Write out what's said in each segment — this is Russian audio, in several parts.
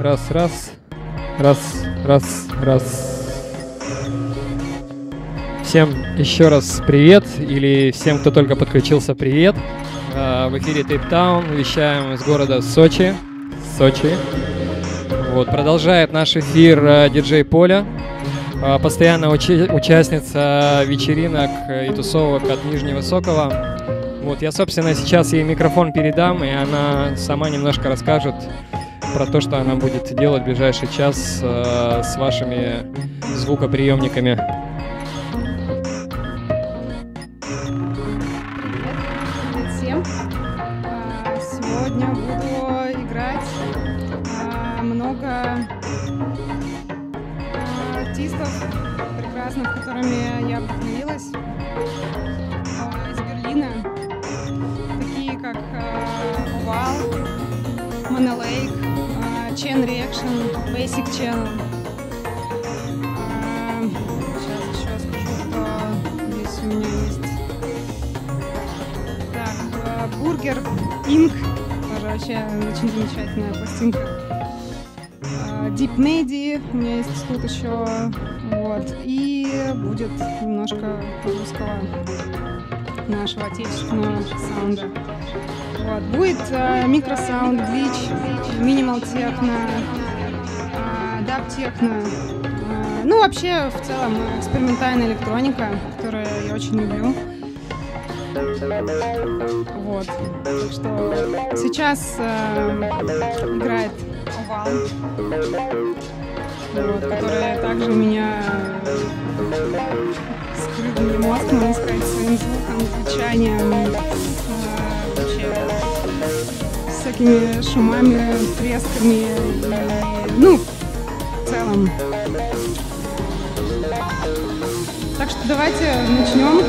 Раз, раз, раз, раз, раз. Всем еще раз привет, или всем, кто только подключился, привет. А, в эфире Тейптаун, вещаем из города Сочи. Сочи. Вот, продолжает наш эфир а, диджей Поля, а, постоянная учи- участница вечеринок и тусовок от Нижнего Сокола. Вот, я, собственно, сейчас ей микрофон передам, и она сама немножко расскажет про то, что она будет делать в ближайший час э, с вашими звукоприемниками. Channel. Сейчас еще скажу, что здесь у меня есть. Так, э, Burger Ink. Тоже вообще очень замечательная пластинка. Э, Deep Medi у меня есть тут еще. Вот. И будет немножко русского нашего отечественного саунда. Вот. Будет э, microsound, glitch, минимал техно, техно. Э, ну, вообще, в целом, экспериментальная электроника, которую я очень люблю. Вот. Так что сейчас э, играет Овал, вот, которая также меня э, скрыт мне мозг, можно сказать, своим звуком, звучанием, э, вообще всякими шумами, тресками, и, ну, целом. Так что давайте начнем.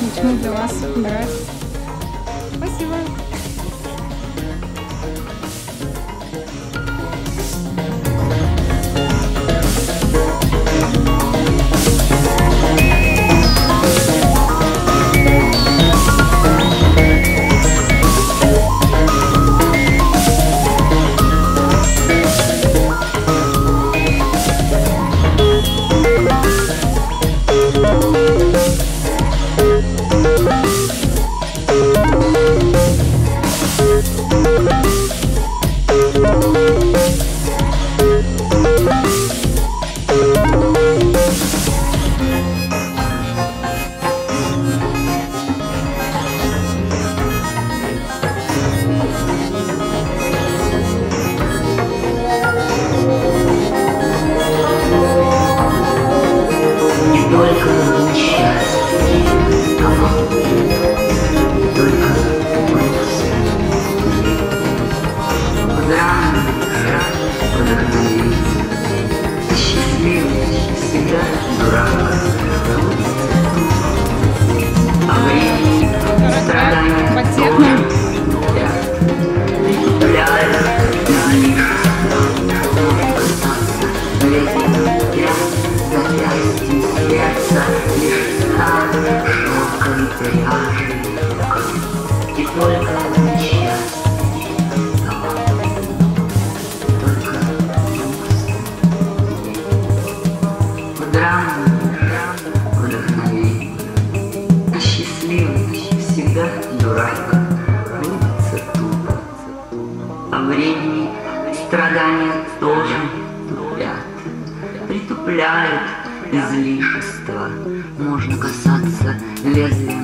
Начну для вас играть. И только счастливый всегда дурак, трудится тупо. А времени страдания тоже тупят, притупляют излишества. Можно касаться лезвием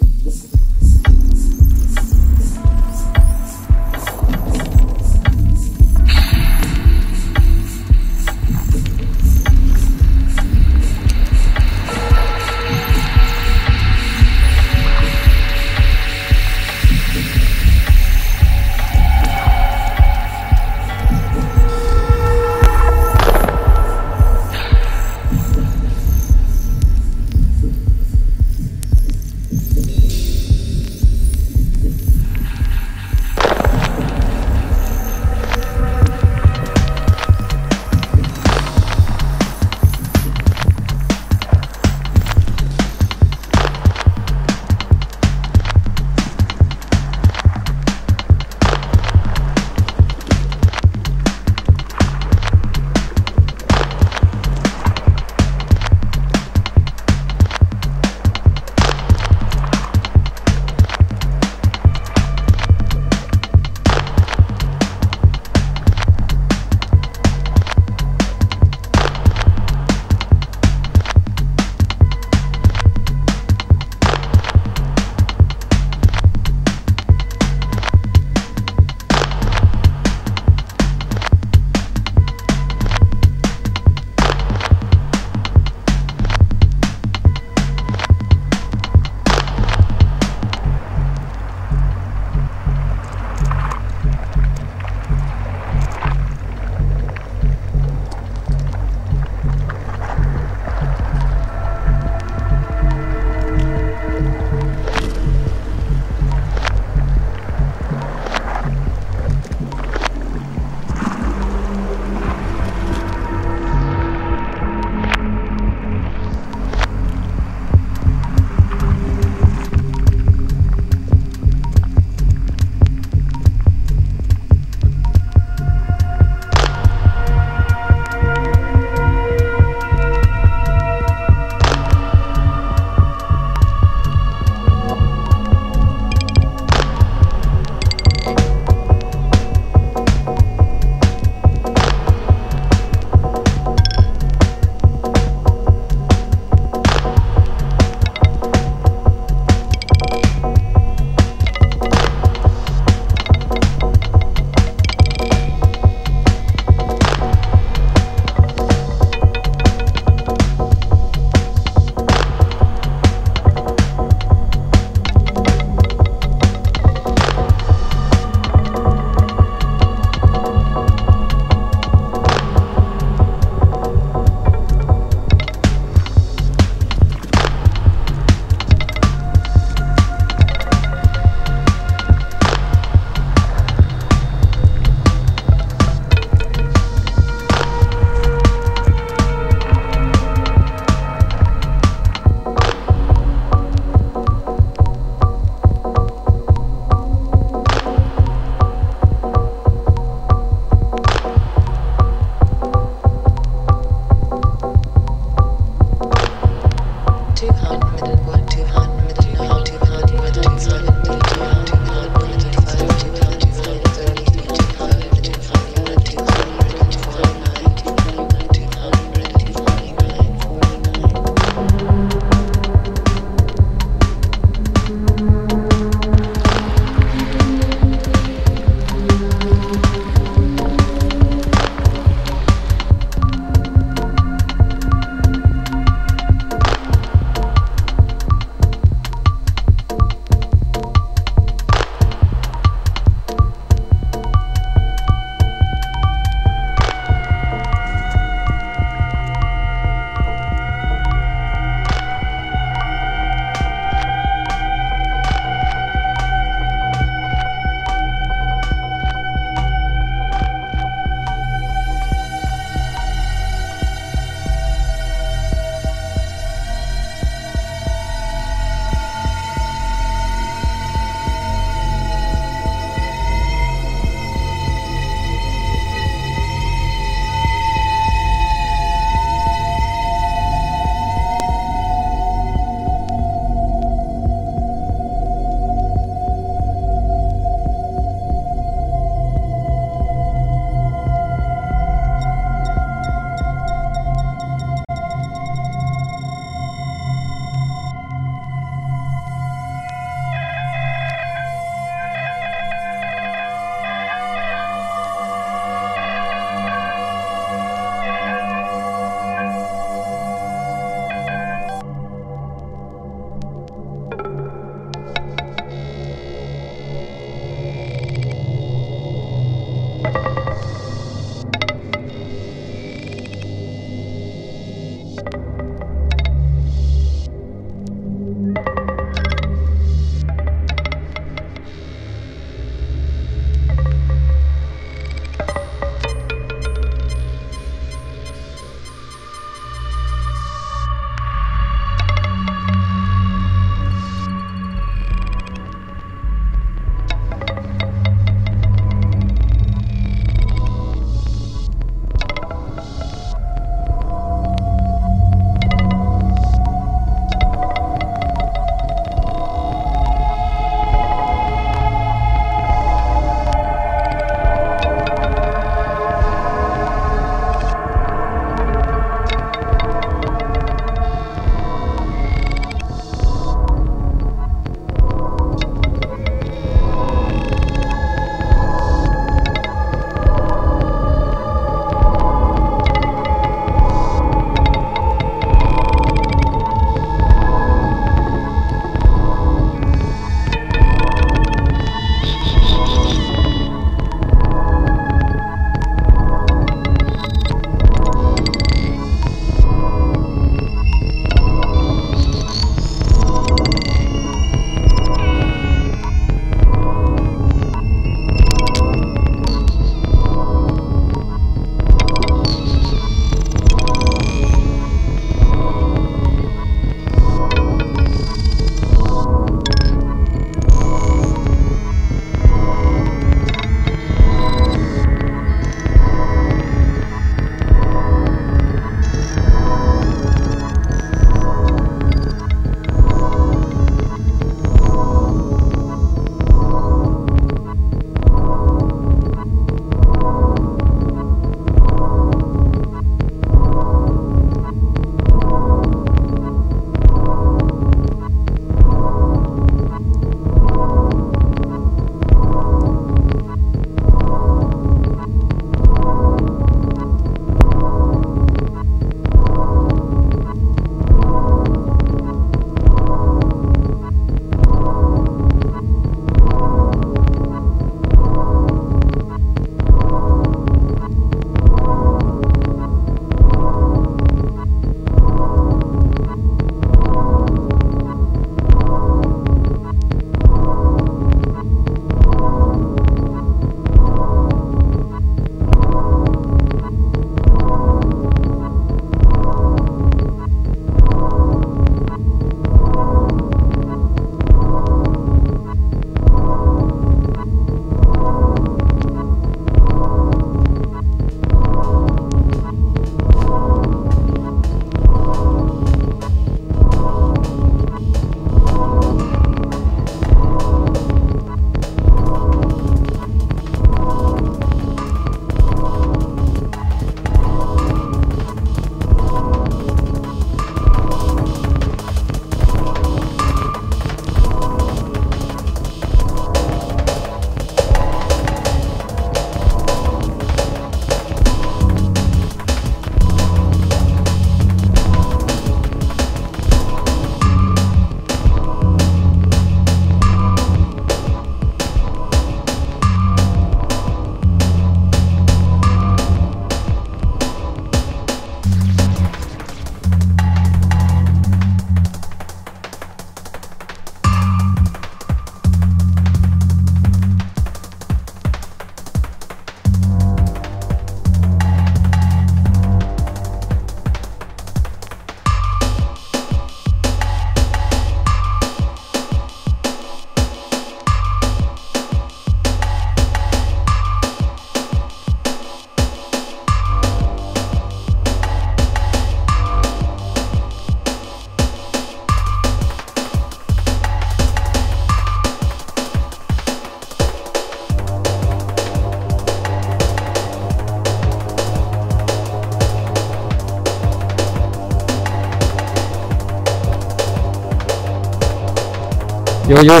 Йо-йо!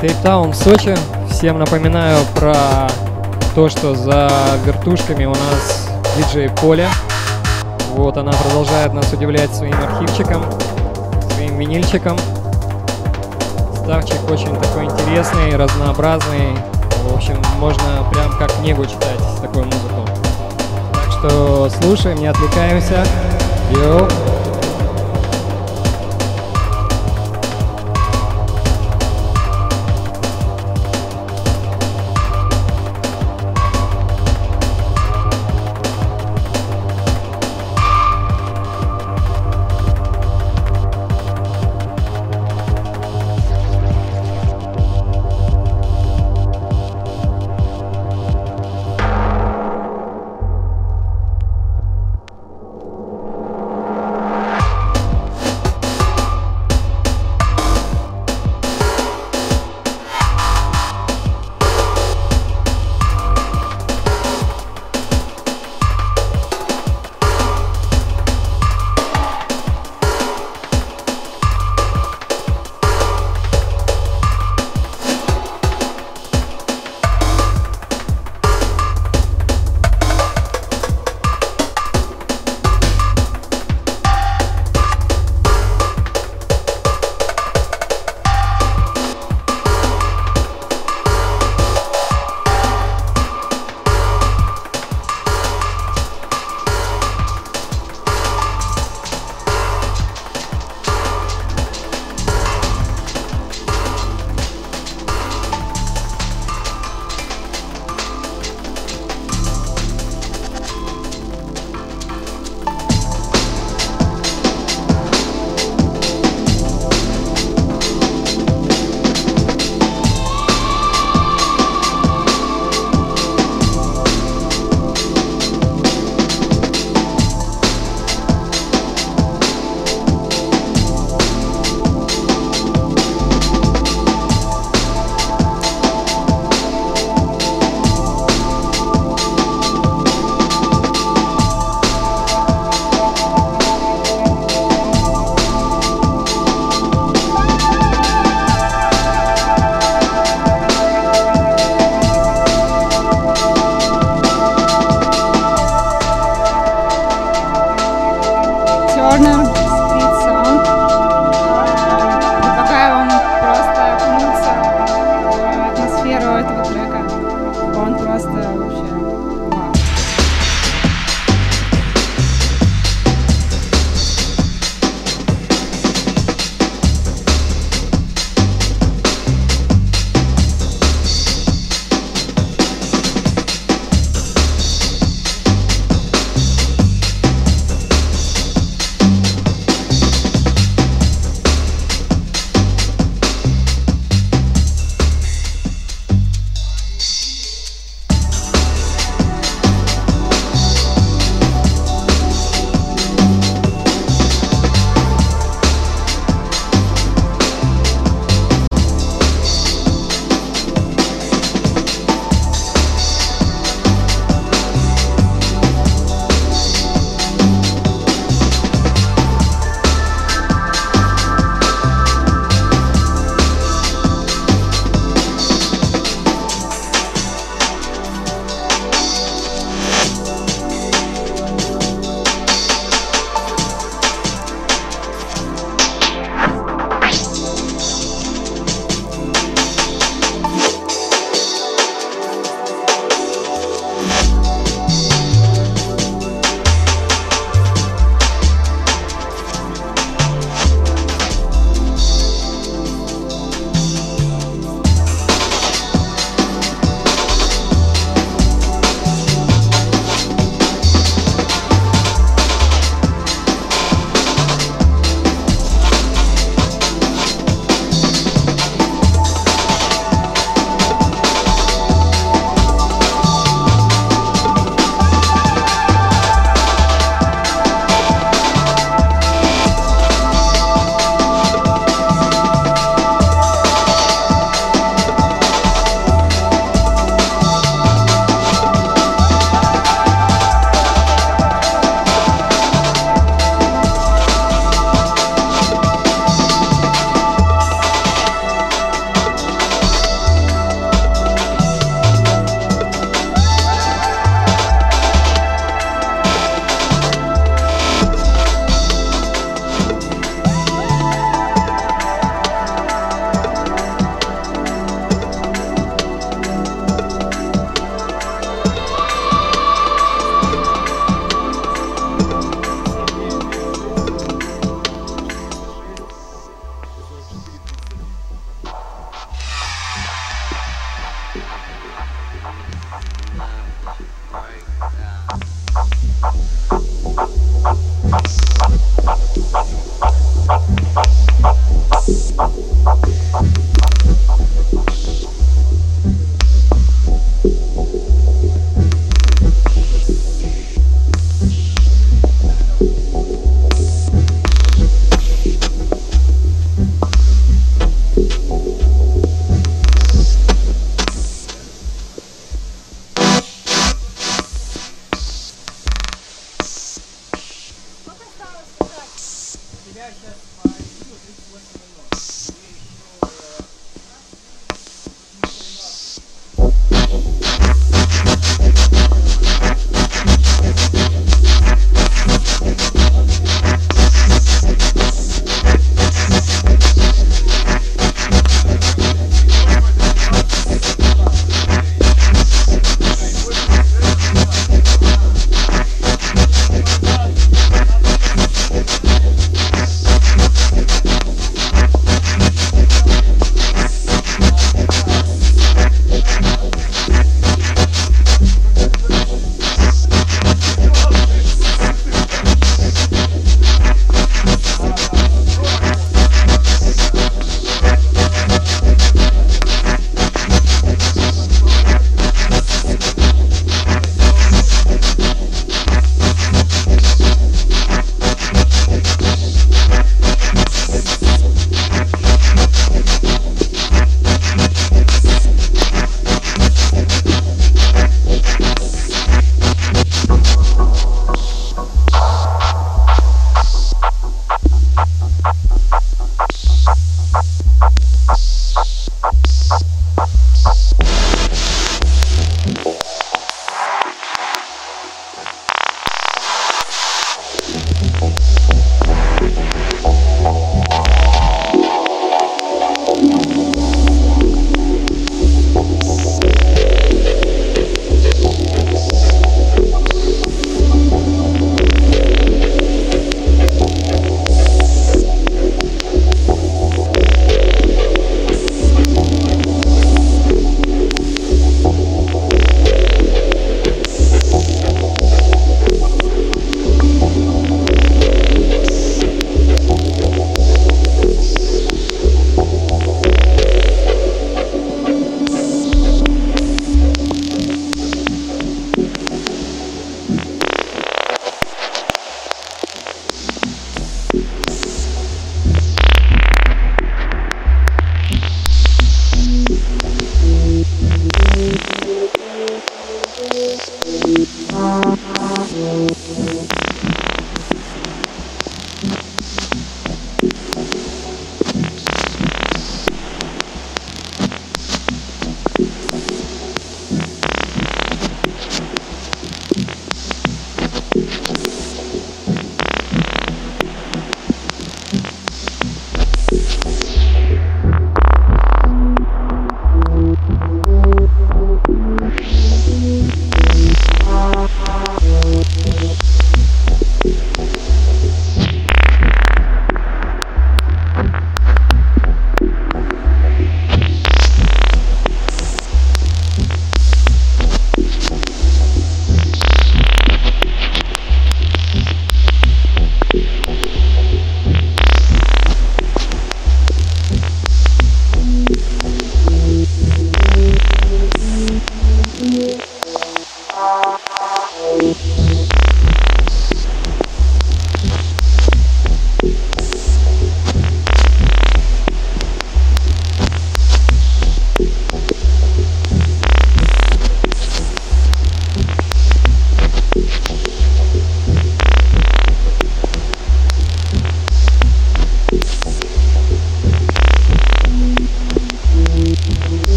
Кейптаун Сочи. Всем напоминаю про то, что за вертушками у нас диджей Поля. Вот она продолжает нас удивлять своим архивчиком, своим винильчиком. Ставчик очень такой интересный, разнообразный. В общем, можно прям как книгу читать такую музыку. Так что слушаем, не отвлекаемся. 有。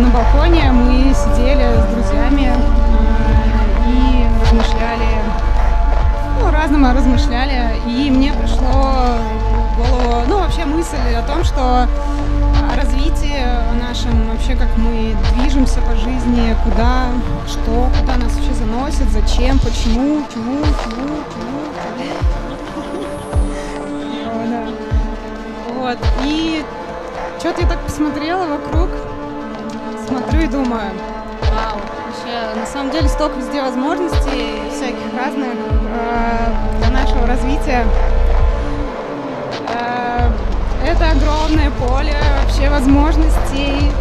На балконе, мы сидели с друзьями э, и размышляли, ну, разному размышляли, и мне пришло в голову, ну, вообще мысль о том, что о развитии нашем, вообще как мы движемся по жизни, куда, что, куда нас вообще заносит, зачем, почему, чему, чему, чему. Вот, и что-то я так посмотрела вокруг, смотрю и думаю, вау, вообще, на самом деле столько везде возможностей всяких разных э, для нашего развития. Э, это огромное поле вообще возможностей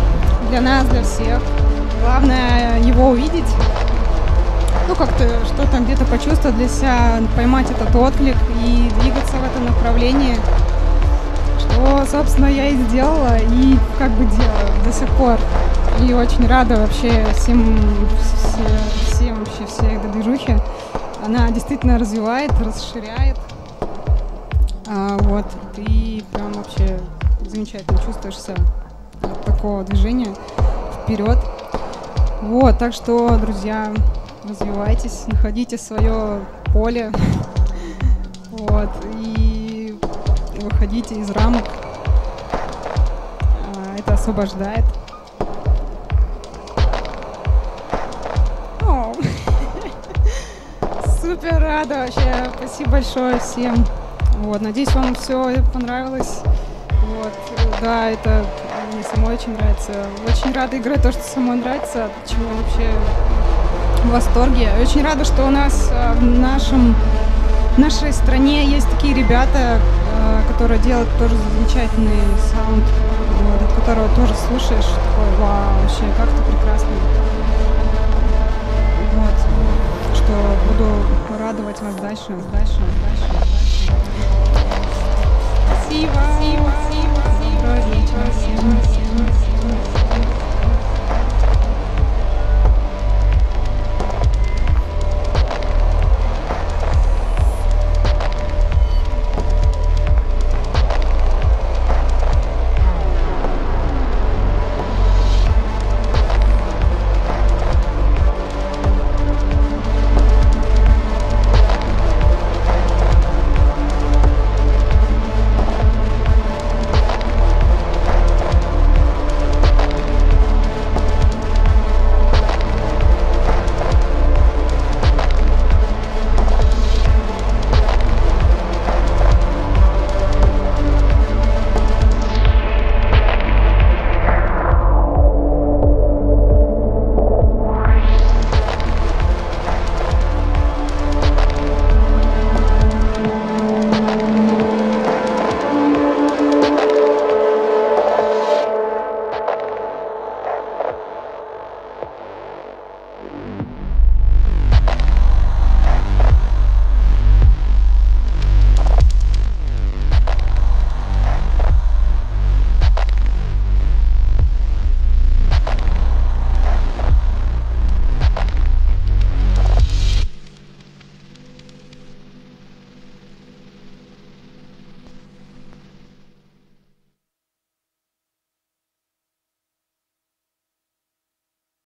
для нас, для всех. Главное его увидеть, ну как-то что-то где-то почувствовать для себя, поймать этот отклик и двигаться в этом направлении что, собственно, я и сделала, и как бы делаю до сих пор. И очень рада вообще всем, все- всем вообще всей этой движухе. Она действительно развивает, расширяет. А, вот, ты прям вообще замечательно чувствуешься от такого движения вперед. Вот, так что, друзья, развивайтесь, находите свое поле. Вот, и выходите из рамок. А, это освобождает. Супер рада вообще. Спасибо большое всем. Вот, надеюсь, вам все понравилось. Вот, да, это мне самой очень нравится. Очень рада играть то, что самой нравится, от чего вообще в восторге. Очень рада, что у нас э, в нашем в нашей стране есть такие ребята, э, которые делают тоже замечательный саунд, вот, от которого тоже слушаешь, такой, вау, вообще, как это прекрасно. Что буду радовать вас дальше, дальше, дальше, дальше. Спасибо. Спасибо. Доброго вечера всем.